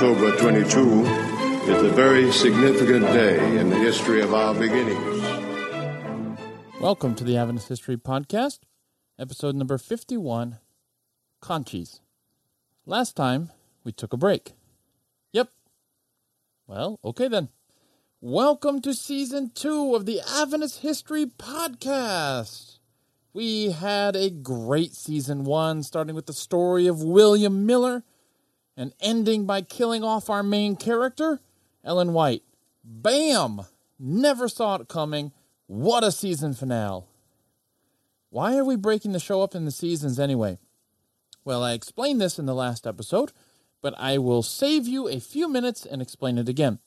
October 22 is a very significant day in the history of our beginnings. Welcome to the Adventist History Podcast, episode number 51 Conchies. Last time, we took a break. Yep. Well, okay then. Welcome to season two of the Adventist History Podcast. We had a great season one, starting with the story of William Miller and ending by killing off our main character, Ellen White. Bam! Never saw it coming. What a season finale. Why are we breaking the show up in the seasons anyway? Well, I explained this in the last episode, but I will save you a few minutes and explain it again.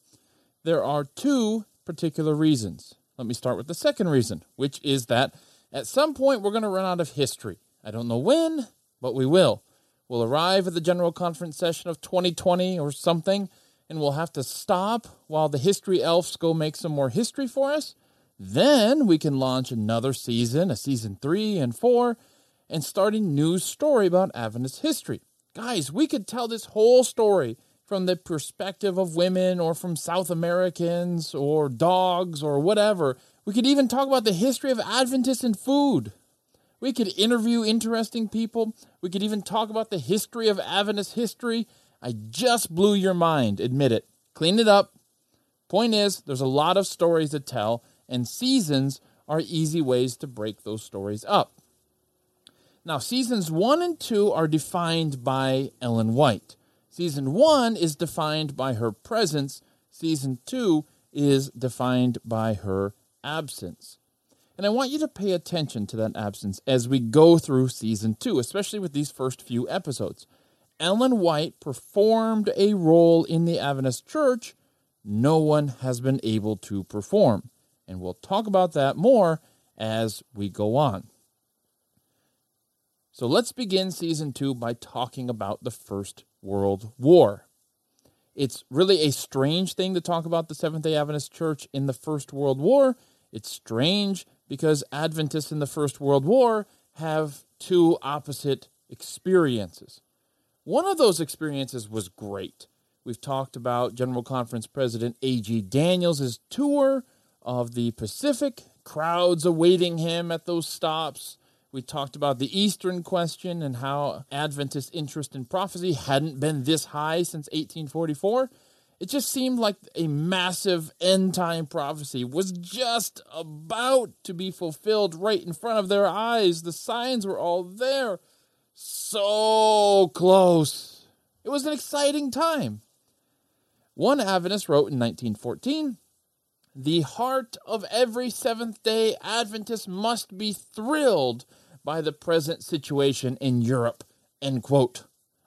There are two particular reasons. Let me start with the second reason, which is that at some point we're going to run out of history. I don't know when, but we will. We'll arrive at the General Conference session of 2020 or something, and we'll have to stop while the history elves go make some more history for us. Then we can launch another season, a season three and four, and start a new story about Adventist history. Guys, we could tell this whole story from the perspective of women or from South Americans or dogs or whatever. We could even talk about the history of Adventists and food. We could interview interesting people. We could even talk about the history of Adventist history. I just blew your mind, admit it. Clean it up. Point is, there's a lot of stories to tell, and seasons are easy ways to break those stories up. Now, seasons one and two are defined by Ellen White. Season one is defined by her presence, season two is defined by her absence. And I want you to pay attention to that absence as we go through season two, especially with these first few episodes. Ellen White performed a role in the Adventist church no one has been able to perform. And we'll talk about that more as we go on. So let's begin season two by talking about the First World War. It's really a strange thing to talk about the Seventh day Adventist Church in the First World War. It's strange because Adventists in the First World War have two opposite experiences. One of those experiences was great. We've talked about General Conference President A.G. Daniells' tour of the Pacific, crowds awaiting him at those stops. We talked about the Eastern question and how Adventist interest in prophecy hadn't been this high since 1844. It just seemed like a massive end time prophecy was just about to be fulfilled right in front of their eyes. The signs were all there. So close. It was an exciting time. One Adventist wrote in 1914 The heart of every Seventh day Adventist must be thrilled by the present situation in Europe. End quote.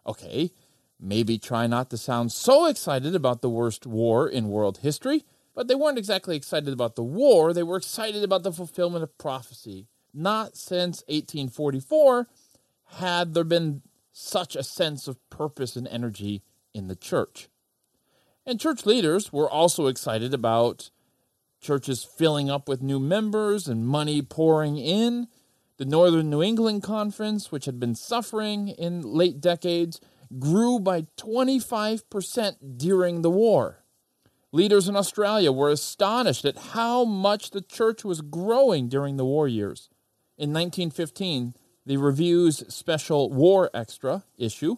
Okay, maybe try not to sound so excited about the worst war in world history, but they weren't exactly excited about the war, they were excited about the fulfillment of prophecy. Not since 1844 had there been such a sense of purpose and energy in the church. And church leaders were also excited about churches filling up with new members and money pouring in. The Northern New England Conference, which had been suffering in late decades, grew by 25% during the war. Leaders in Australia were astonished at how much the church was growing during the war years. In 1915, the Review's special War Extra issue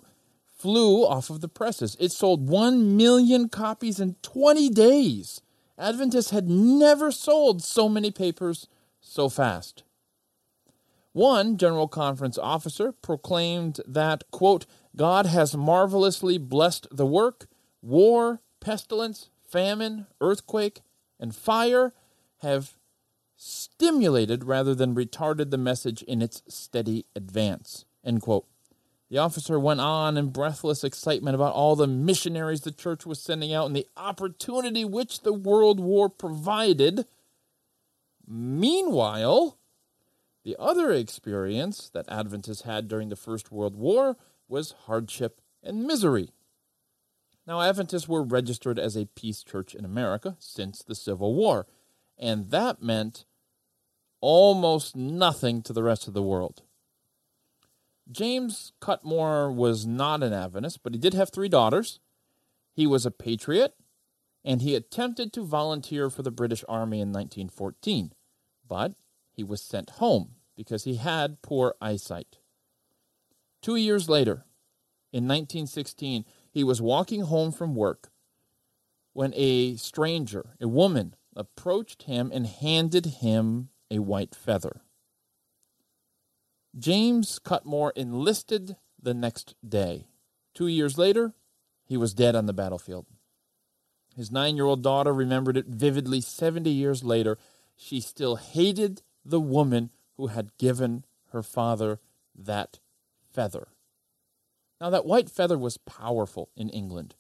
flew off of the presses. It sold 1 million copies in 20 days. Adventists had never sold so many papers so fast. One General Conference officer proclaimed that, quote, God has marvelously blessed the work. War, pestilence, famine, earthquake, and fire have stimulated rather than retarded the message in its steady advance. End quote. The officer went on in breathless excitement about all the missionaries the church was sending out and the opportunity which the World War provided. Meanwhile, the other experience that Adventists had during the First World War was hardship and misery. Now, Adventists were registered as a peace church in America since the Civil War, and that meant almost nothing to the rest of the world. James Cutmore was not an Adventist, but he did have three daughters. He was a patriot, and he attempted to volunteer for the British Army in 1914, but he was sent home because he had poor eyesight. Two years later, in 1916, he was walking home from work when a stranger, a woman, approached him and handed him a white feather. James Cutmore enlisted the next day. Two years later, he was dead on the battlefield. His nine year old daughter remembered it vividly 70 years later. She still hated the woman who had given her father that feather. Now, that white feather was powerful in England.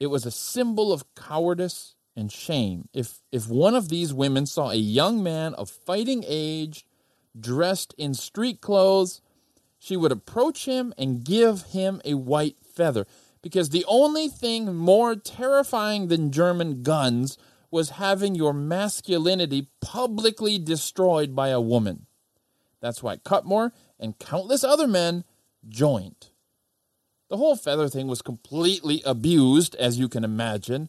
It was a symbol of cowardice and shame. If, if one of these women saw a young man of fighting age dressed in street clothes, she would approach him and give him a white feather. Because the only thing more terrifying than German guns was having your masculinity publicly destroyed by a woman. That's why Cutmore and countless other men joined. The whole feather thing was completely abused, as you can imagine.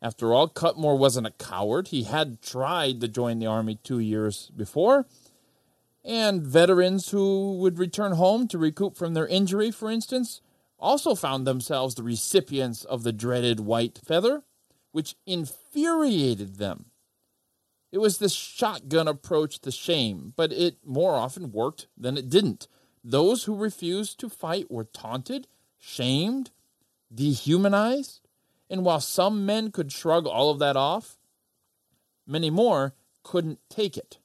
After all, Cutmore wasn't a coward. He had tried to join the army two years before. And veterans who would return home to recoup from their injury, for instance, also found themselves the recipients of the dreaded white feather, which infuriated them. It was this shotgun approach to shame, but it more often worked than it didn't. Those who refused to fight were taunted, shamed, dehumanized, and while some men could shrug all of that off, many more couldn't take it.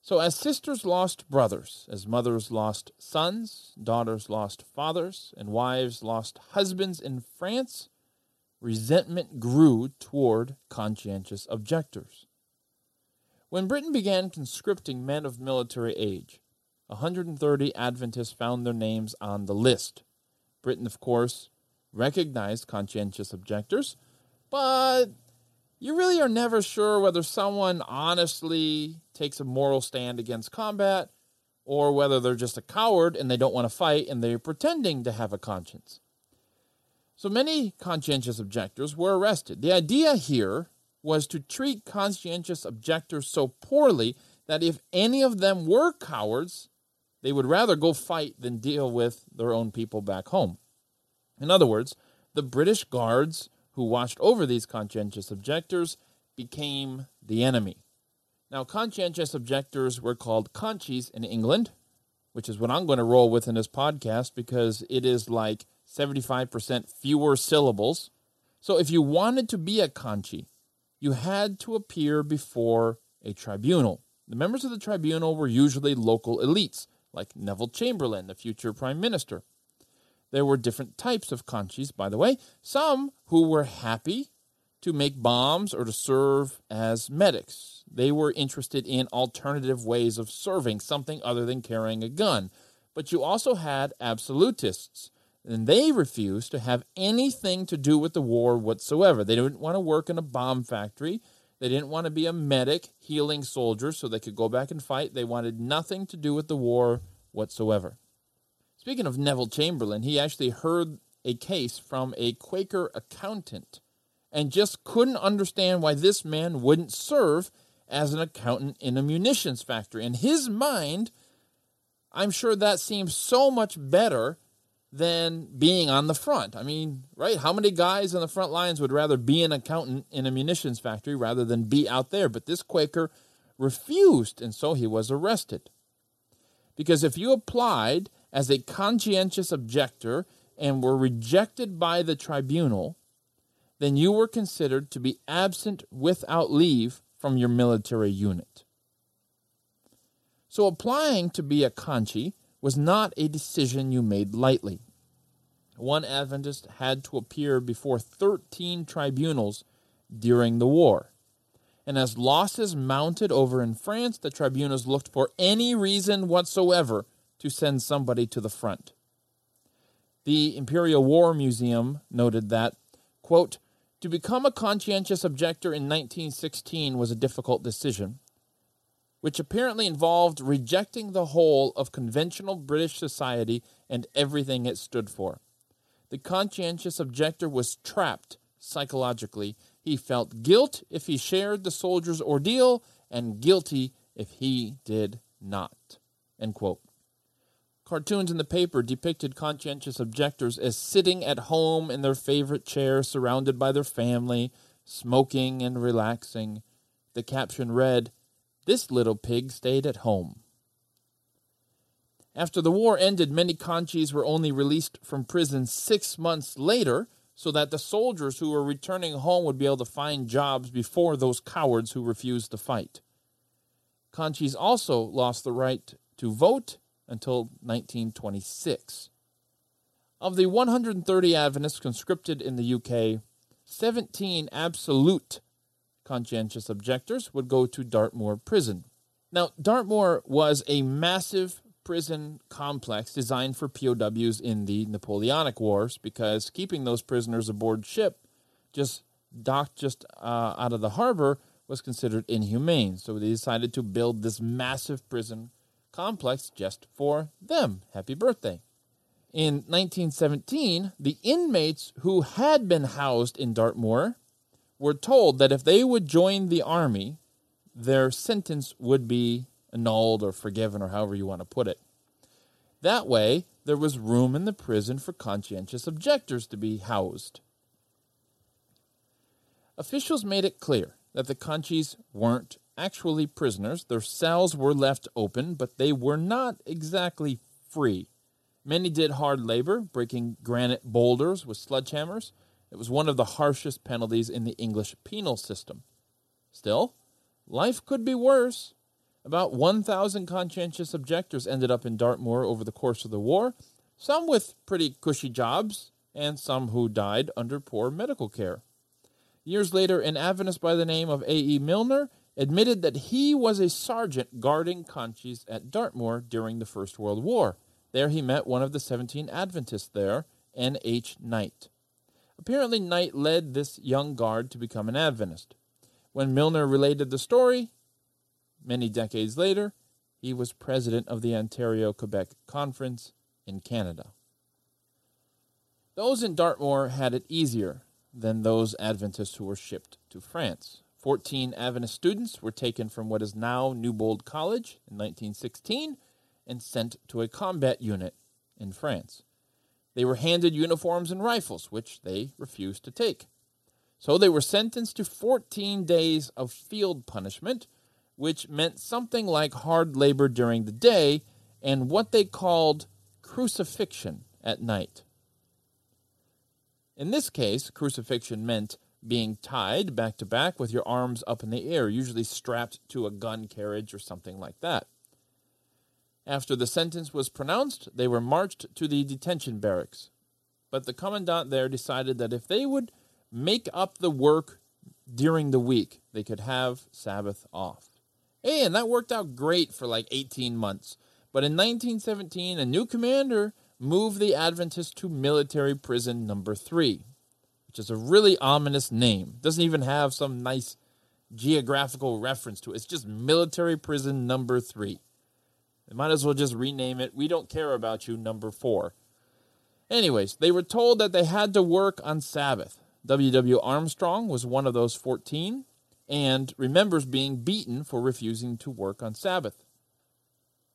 So, as sisters lost brothers, as mothers lost sons, daughters lost fathers, and wives lost husbands in France, resentment grew toward conscientious objectors. When Britain began conscripting men of military age, 130 Adventists found their names on the list. Britain, of course, recognized conscientious objectors, but you really are never sure whether someone honestly takes a moral stand against combat or whether they're just a coward and they don't want to fight and they're pretending to have a conscience. So many conscientious objectors were arrested. The idea here was to treat conscientious objectors so poorly that if any of them were cowards, they would rather go fight than deal with their own people back home. In other words, the British guards who watched over these conscientious objectors became the enemy. Now, conscientious objectors were called conchies in England, which is what I'm going to roll with in this podcast because it is like 75% fewer syllables. So, if you wanted to be a conchie, you had to appear before a tribunal. The members of the tribunal were usually local elites like Neville Chamberlain, the future prime minister. There were different types of conchies, by the way. Some who were happy to make bombs or to serve as medics. They were interested in alternative ways of serving, something other than carrying a gun. But you also had absolutists, and they refused to have anything to do with the war whatsoever. They didn't want to work in a bomb factory. They didn't want to be a medic healing soldiers so they could go back and fight. They wanted nothing to do with the war whatsoever. Speaking of Neville Chamberlain, he actually heard a case from a Quaker accountant and just couldn't understand why this man wouldn't serve as an accountant in a munitions factory. In his mind, I'm sure that seems so much better than being on the front. I mean, right? How many guys on the front lines would rather be an accountant in a munitions factory rather than be out there? But this Quaker refused, and so he was arrested. Because if you applied as a conscientious objector and were rejected by the tribunal, then you were considered to be absent without leave from your military unit. So applying to be a conchie was not a decision you made lightly. One Adventist had to appear before 13 tribunals during the war. And as losses mounted over in France, the tribunals looked for any reason whatsoever to send somebody to the front. The Imperial War Museum noted that, quote, to become a conscientious objector in 1916 was a difficult decision which apparently involved rejecting the whole of conventional British society and everything it stood for. The conscientious objector was trapped psychologically. He felt guilt if he shared the soldier's ordeal and guilty if he did not. End quote. Cartoons in the paper depicted conscientious objectors as sitting at home in their favorite chair, surrounded by their family, smoking and relaxing. The caption read, This little pig stayed at home. After the war ended, many Conchies were only released from prison six months later so that the soldiers who were returning home would be able to find jobs before those cowards who refused to fight. Conchies also lost the right to vote until 1926. Of the 130 Adventists conscripted in the UK, 17 absolute conscientious objectors would go to Dartmoor Prison. Now, Dartmoor was a massive prison complex designed for POWs in the Napoleonic Wars because keeping those prisoners aboard ship just docked just uh, out of the harbor was considered inhumane. So they decided to build this massive prison complex just for them. Happy birthday. In 1917, the inmates who had been housed in Dartmoor were told that if they would join the army, their sentence would be annulled or forgiven, or however you want to put it. That way, there was room in the prison for conscientious objectors to be housed. Officials made it clear that the Conchies weren't actually prisoners. Their cells were left open, but they were not exactly free. Many did hard labor, breaking granite boulders with sledgehammers. It was one of the harshest penalties in the English penal system. Still, life could be worse. About 1,000 conscientious objectors ended up in Dartmoor over the course of the war, some with pretty cushy jobs, and some who died under poor medical care. Years later, an Adventist by the name of A.E. Milner admitted that he was a sergeant guarding Conchies at Dartmoor during the First World War. There he met one of the 17 Adventists there, N. H. Knight. Apparently, Knight led this young guard to become an Adventist. When Milner related the story, many decades later, he was president of the Ontario Quebec Conference in Canada. Those in Dartmoor had it easier than those Adventists who were shipped to France. Fourteen Adventist students were taken from what is now Newbold College in 1916 and sent to a combat unit in France. They were handed uniforms and rifles, which they refused to take. So they were sentenced to 14 days of field punishment, which meant something like hard labor during the day and what they called crucifixion at night. In this case, crucifixion meant being tied back to back with your arms up in the air, usually strapped to a gun carriage or something like that. After the sentence was pronounced, they were marched to the detention barracks. But the commandant there decided that if they would make up the work during the week, they could have Sabbath off. And that worked out great for like 18 months. But in 1917, a new commander moved the Adventists to military prison number three which is a really ominous name. Doesn't even have some nice geographical reference to it. It's just military prison number three. They might as well just rename it. We don't care about you, number four. Anyways, they were told that they had to work on Sabbath. W.W. Armstrong was one of those 14 and remembers being beaten for refusing to work on Sabbath.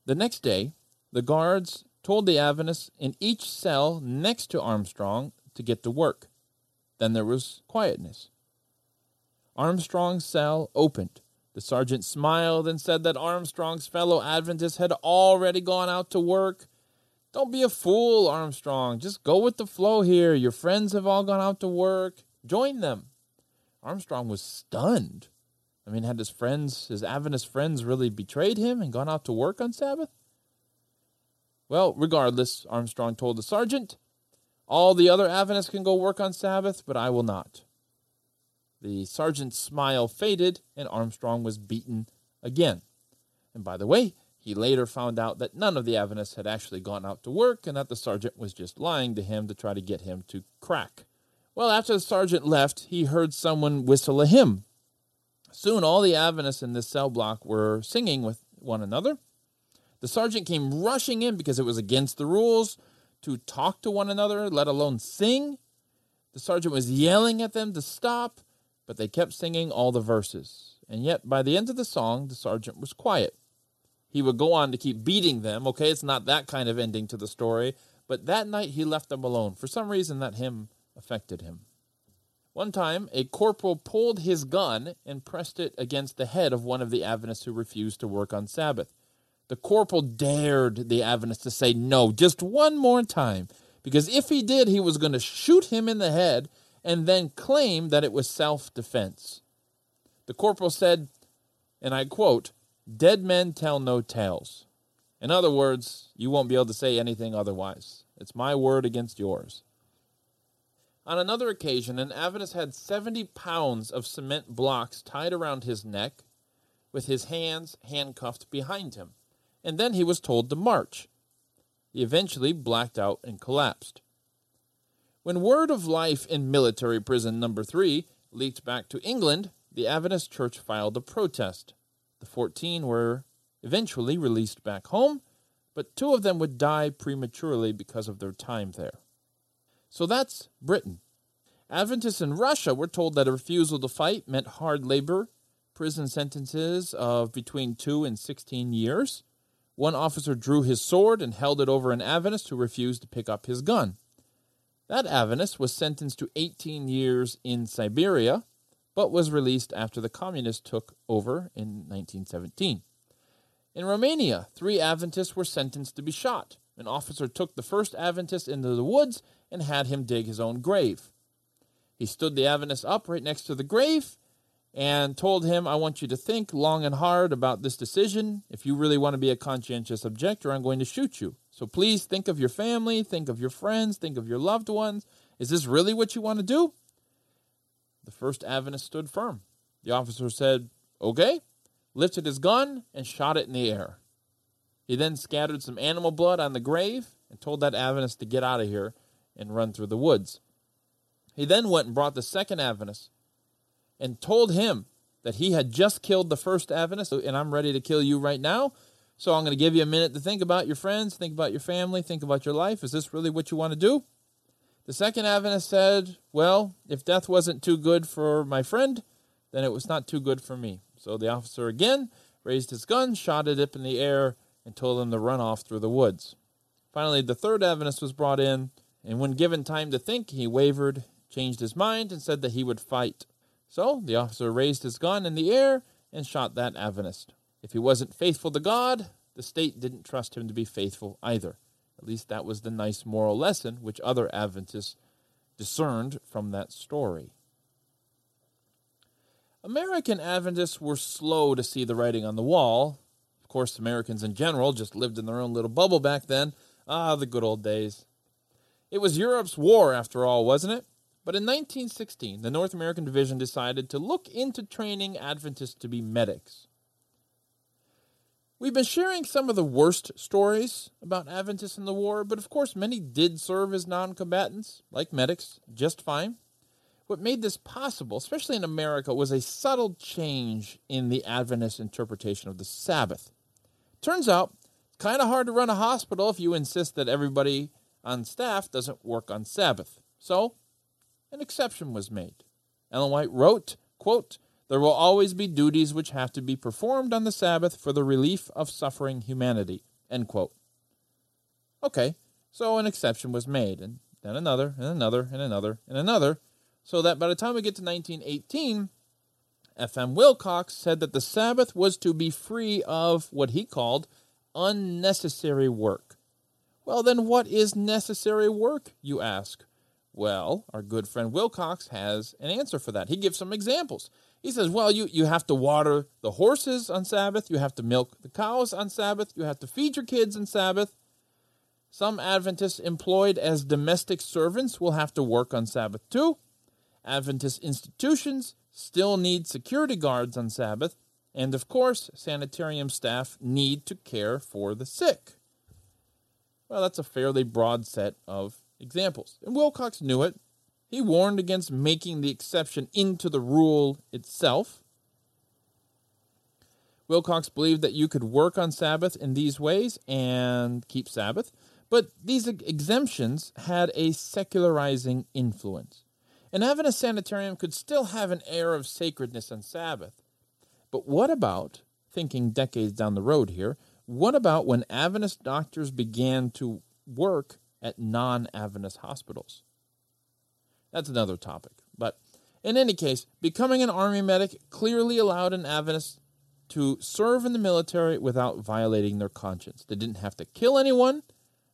The next day, the guards told the Adventists in each cell next to Armstrong to get to work. Then there was quietness. Armstrong's cell opened. The sergeant smiled and said that Armstrong's fellow Adventists had already gone out to work. Don't be a fool, Armstrong. Just go with the flow here. Your friends have all gone out to work. Join them. Armstrong was stunned. I mean, had his friends, his Adventist friends, really betrayed him and gone out to work on Sabbath? Well, regardless, Armstrong told the sergeant, all the other Adventists can go work on Sabbath, but I will not. The sergeant's smile faded, and Armstrong was beaten again. And by the way, he later found out that none of the Adventists had actually gone out to work and that the sergeant was just lying to him to try to get him to crack. Well, after the sergeant left, he heard someone whistle a hymn. Soon all the Adventists in this cell block were singing with one another. The sergeant came rushing in because it was against the rules to talk to one another, let alone sing. The sergeant was yelling at them to stop, but they kept singing all the verses. And yet, by the end of the song, the sergeant was quiet. He would go on to keep beating them. Okay, it's not that kind of ending to the story, but that night he left them alone. For some reason, that hymn affected him. One time, a corporal pulled his gun and pressed it against the head of one of the Adventists who refused to work on Sabbath. The corporal dared the Adventist to say no just one more time, because if he did, he was going to shoot him in the head and then claim that it was self defense. The corporal said, and I quote, Dead men tell no tales. In other words, you won't be able to say anything otherwise. It's my word against yours. On another occasion, an Adventist had 70 pounds of cement blocks tied around his neck with his hands handcuffed behind him, and then he was told to march. He eventually blacked out and collapsed. When word of life in military prison number 3 leaked back to England, the Adventist Church filed a protest. The 14 were eventually released back home, but two of them would die prematurely because of their time there. So that's Britain. Adventists in Russia were told that a refusal to fight meant hard labor, prison sentences of between 2 and 16 years. One officer drew his sword and held it over an Adventist who refused to pick up his gun. That Adventist was sentenced to 18 years in Siberia, but was released after the communists took over in 1917. In Romania, three Adventists were sentenced to be shot. An officer took the first Adventist into the woods and had him dig his own grave. He stood the Adventist up right next to the grave and told him, I want you to think long and hard about this decision. If you really want to be a conscientious objector, I'm going to shoot you. So please think of your family, think of your friends, think of your loved ones. Is this really what you want to do? The first Adventist stood firm. The officer said, Okay, lifted his gun, and shot it in the air. He then scattered some animal blood on the grave and told that Adventist to get out of here and run through the woods. He then went and brought the second Adventist and told him that he had just killed the first Adventist and I'm ready to kill you right now. So I'm going to give you a minute to think about your friends, think about your family, think about your life. Is this really what you want to do? The second Adventist said, Well, if death wasn't too good for my friend, then it was not too good for me. So the officer again raised his gun, shot it up in the air, and told him to run off through the woods. Finally, the third Adventist was brought in, and when given time to think, he wavered, changed his mind, and said that he would fight. So the officer raised his gun in the air and shot that Adventist. If he wasn't faithful to God, the state didn't trust him to be faithful either. At least that was the nice moral lesson which other Adventists discerned from that story. American Adventists were slow to see the writing on the wall. Of course, Americans in general just lived in their own little bubble back then. Ah, the good old days. It was Europe's war, after all, wasn't it? But in 1916, the North American Division decided to look into training Adventists to be medics. We've been sharing some of the worst stories about Adventists in the war, but of course, many did serve as non combatants, like medics, just fine. What made this possible, especially in America, was a subtle change in the Adventist interpretation of the Sabbath. Turns out, it's kind of hard to run a hospital if you insist that everybody on staff doesn't work on Sabbath. So, an exception was made. Ellen White wrote, quote, There will always be duties which have to be performed on the Sabbath for the relief of suffering humanity. End quote. Okay, so an exception was made, and then another, and another, and another, and another, so that by the time we get to 1918, F.M. Wilcox said that the Sabbath was to be free of what he called unnecessary work. Well, then, what is necessary work, you ask? Well, our good friend Wilcox has an answer for that. He gives some examples. He says, well, you, you have to water the horses on Sabbath, you have to milk the cows on Sabbath, you have to feed your kids on Sabbath. Some Adventists employed as domestic servants will have to work on Sabbath too. Adventist institutions still need security guards on Sabbath. And of course, sanitarium staff need to care for the sick. Well, that's a fairly broad set of examples. And Wilcox knew it. He warned against making the exception into the rule itself. Wilcox believed that you could work on Sabbath in these ways and keep Sabbath, But these exemptions had a secularizing influence. An Adventist sanitarium could still have an air of sacredness on Sabbath. But what about, thinking decades down the road here, what about when Adventist doctors began to work at non Adventist hospitals? That's another topic. But in any case, becoming an Army medic clearly allowed an Adventist to serve in the military without violating their conscience. They didn't have to kill anyone,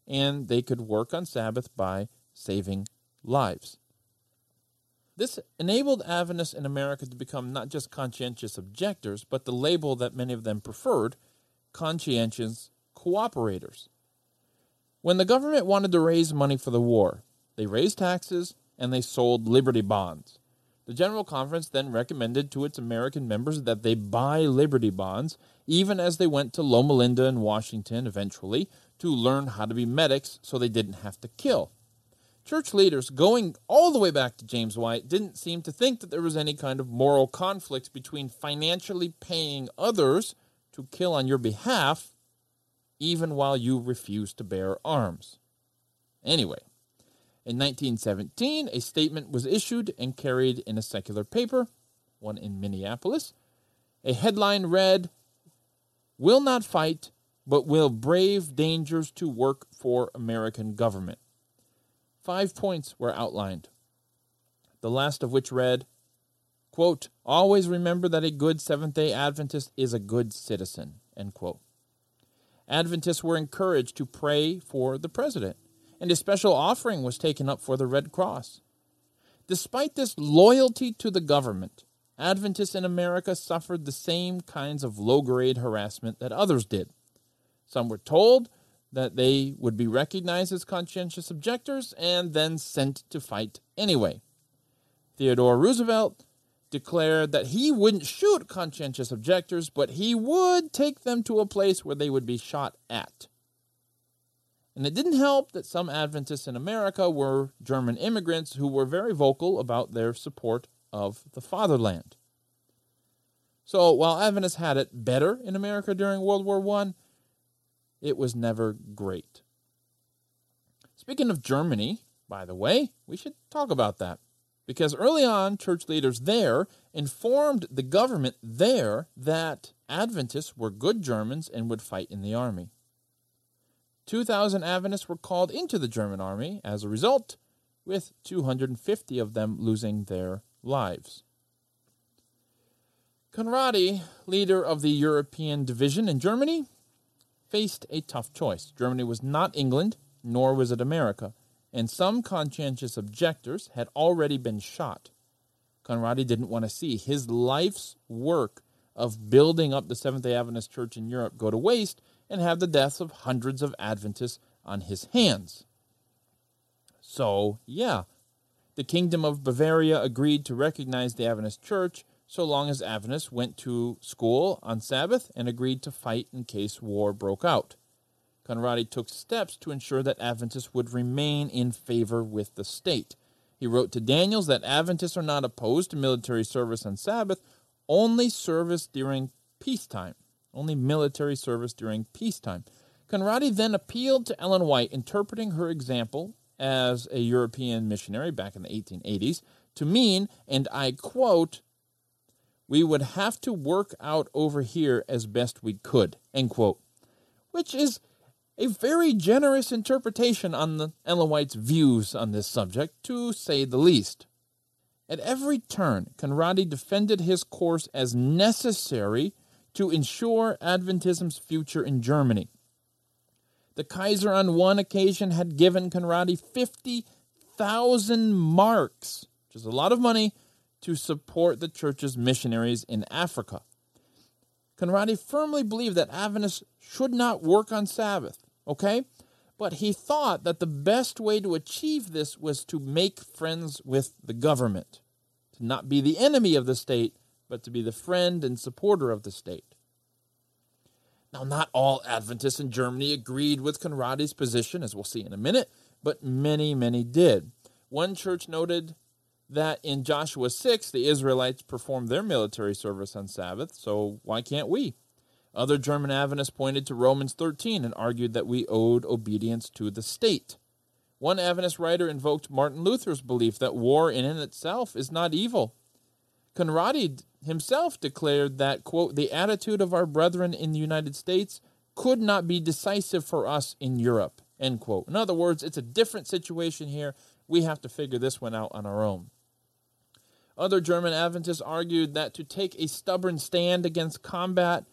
and they could work on Sabbath by saving lives. This enabled Adventists in America to become not just conscientious objectors, but the label that many of them preferred conscientious cooperators. When the government wanted to raise money for the war, they raised taxes and they sold Liberty bonds. The General Conference then recommended to its American members that they buy Liberty bonds, even as they went to Loma Linda and Washington eventually to learn how to be medics so they didn't have to kill. Church leaders, going all the way back to James White, didn't seem to think that there was any kind of moral conflict between financially paying others to kill on your behalf, even while you refuse to bear arms. Anyway, in 1917, a statement was issued and carried in a secular paper, one in Minneapolis. A headline read, Will not fight, but will brave dangers to work for American government. Five points were outlined, the last of which read, quote, Always remember that a good Seventh day Adventist is a good citizen. End quote. Adventists were encouraged to pray for the president, and a special offering was taken up for the Red Cross. Despite this loyalty to the government, Adventists in America suffered the same kinds of low grade harassment that others did. Some were told that they would be recognized as conscientious objectors and then sent to fight anyway. Theodore Roosevelt declared that he wouldn't shoot conscientious objectors, but he would take them to a place where they would be shot at. And it didn't help that some Adventists in America were German immigrants who were very vocal about their support of the fatherland. So while Adventists had it better in America during World War I, it was never great. Speaking of Germany, by the way, we should talk about that. Because early on, church leaders there informed the government there that Adventists were good Germans and would fight in the army. 2,000 Adventists were called into the German army as a result, with 250 of them losing their lives. Conradi, leader of the European division in Germany, faced a tough choice. Germany was not England, nor was it America, and some conscientious objectors had already been shot. Conradi didn't want to see his life's work of building up the Seventh day Adventist Church in Europe go to waste and have the deaths of hundreds of Adventists on his hands. So, yeah, the Kingdom of Bavaria agreed to recognize the Adventist Church so long as Adventists went to school on Sabbath and agreed to fight in case war broke out. Conradi took steps to ensure that Adventists would remain in favor with the state. He wrote to Daniells that Adventists are not opposed to military service on Sabbath, only service during peacetime, only military service during peacetime. Conradi then appealed to Ellen White, interpreting her example as a European missionary back in the 1880s to mean, and I quote, we would have to work out over here as best we could, end quote. Which is a very generous interpretation on the Ellen White's views on this subject, to say the least. At every turn, Conradi defended his course as necessary to ensure Adventism's future in Germany. The Kaiser, on one occasion, had given Conradi 50,000 marks, which is a lot of money, to support the church's missionaries in Africa. Conradi firmly believed that Adventists should not work on Sabbath, okay? But he thought that the best way to achieve this was to make friends with the government, to not be the enemy of the state, but to be the friend and supporter of the state. Now, not all Adventists in Germany agreed with Conradi's position, as we'll see in a minute, but many, many did. One church noted that in Joshua 6, the Israelites performed their military service on Sabbath, so why can't we? Other German Adventists pointed to Romans 13 and argued that we owed obedience to the state. One Adventist writer invoked Martin Luther's belief that war in and itself is not evil. Conradi himself declared that, quote, the attitude of our brethren in the United States could not be decisive for us in Europe, end quote. In other words, it's a different situation here. We have to figure this one out on our own. Other German Adventists argued that to take a stubborn stand against combat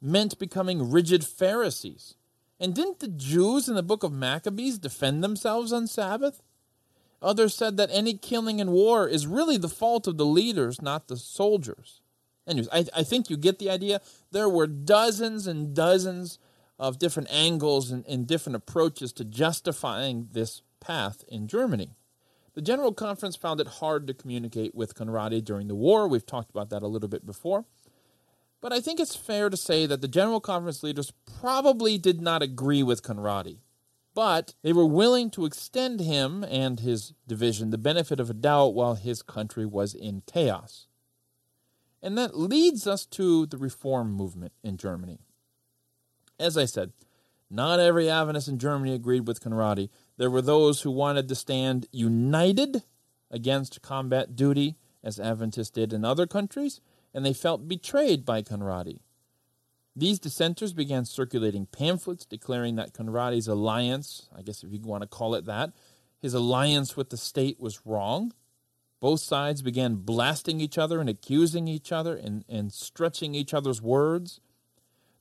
meant becoming rigid Pharisees. And didn't the Jews in the book of Maccabees defend themselves on Sabbath? Others said that any killing in war is really the fault of the leaders, not the soldiers. Anyways, I, I think you get the idea. There were dozens and dozens of different angles and, and different approaches to justifying this path in Germany. The General Conference found it hard to communicate with Conradi during the war. We've talked about that a little bit before. But I think it's fair to say that the General Conference leaders probably did not agree with Conradi. But they were willing to extend him and his division the benefit of a doubt while his country was in chaos. And that leads us to the reform movement in Germany. As I said, not every Adventist in Germany agreed with Conradi. There were those who wanted to stand united against combat duty, as Adventists did in other countries, and they felt betrayed by Conradi. These dissenters began circulating pamphlets declaring that Conradi's alliance, I guess if you want to call it that, his alliance with the state was wrong both sides began blasting each other and accusing each other and, and stretching each other's words.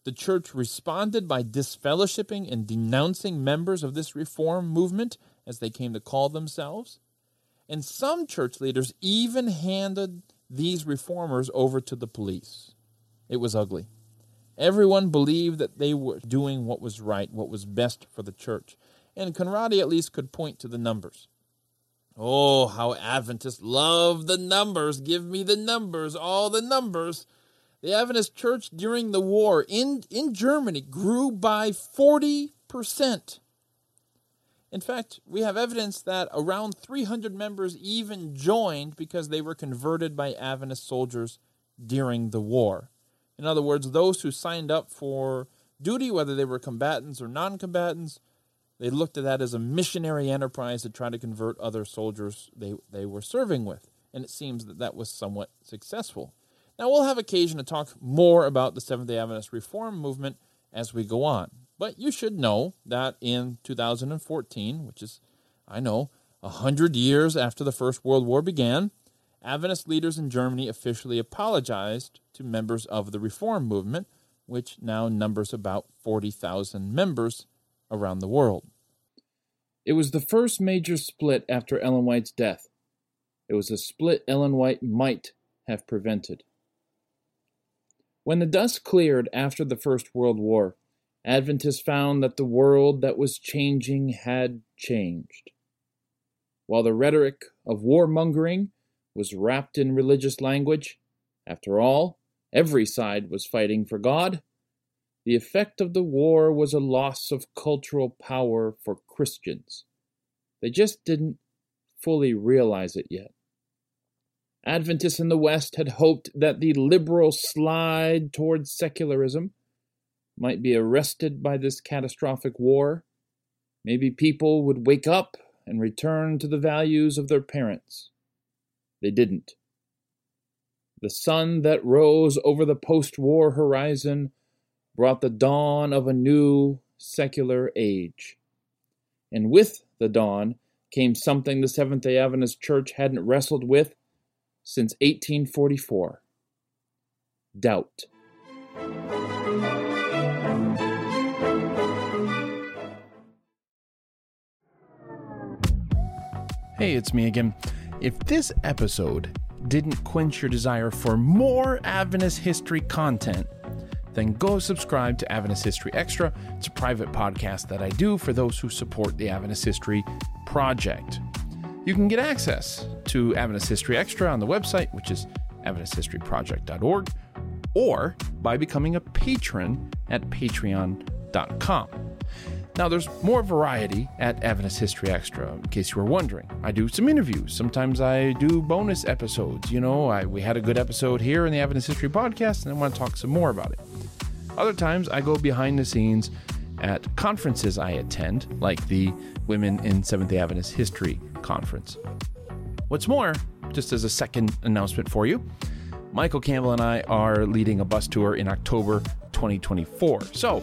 The church responded by disfellowshipping and denouncing members of this reform movement, as they came to call themselves. And some church leaders even handed these reformers over to the police. It was ugly. Everyone believed that they were doing what was right, what was best for the church. And Conradi at least could point to the numbers. Oh, how Adventists love the numbers. Give me the numbers, all the numbers. The Adventist church during the war in, in Germany grew by 40%. In fact, we have evidence that around 300 members even joined because they were converted by Adventist soldiers during the war. In other words, those who signed up for duty, whether they were combatants or non combatants, they looked at that as a missionary enterprise to try to convert other soldiers they, they were serving with. And it seems that that was somewhat successful. Now, we'll have occasion to talk more about the Seventh day Adventist Reform movement as we go on. But you should know that in 2014, which is, I know, a hundred years after the First World War began, Adventist leaders in Germany officially apologized to members of the Reform movement, which now numbers about 40,000 members around the world. It was the first major split after Ellen White's death. It was a split Ellen White might have prevented. When the dust cleared after the First World War, Adventists found that the world that was changing had changed. While the rhetoric of warmongering was wrapped in religious language, after all, every side was fighting for God, the effect of the war was a loss of cultural power for Christians. They just didn't fully realize it yet. Adventists in the West had hoped that the liberal slide towards secularism might be arrested by this catastrophic war. Maybe people would wake up and return to the values of their parents. They didn't. The sun that rose over the post war horizon brought the dawn of a new secular age. And with the dawn came something the Seventh day Adventist Church hadn't wrestled with since 1844 doubt. Hey, it's me again. If this episode didn't quench your desire for more Adventist history content, then go subscribe to Adventist History Extra. It's a private podcast that I do for those who support the Adventist History Project. You can get access to Adventist History Extra on the website, which is AdventistHistoryProject.org, or by becoming a patron at patreon.com. Now, there's more variety at Adventist History Extra, in case you were wondering. I do some interviews. Sometimes I do bonus episodes. You know, I, we had a good episode here in the Adventist History Podcast, and I want to talk some more about it. Other times, I go behind the scenes at conferences I attend, like the Women in Seventh day Adventist History Conference. What's more, just as a second announcement for you, Michael Campbell and I are leading a bus tour in October 2024. So,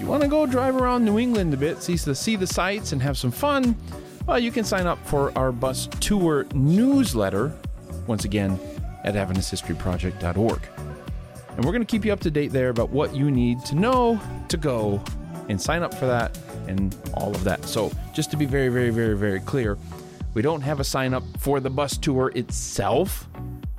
if you want to go drive around New England a bit, see the, see the sights, and have some fun, well, you can sign up for our bus tour newsletter, once again, at AdventistHistoryProject.org. And we're going to keep you up to date there about what you need to know to go and sign up for that and all of that. So, just to be very, very, very, very clear, we don't have a sign up for the bus tour itself,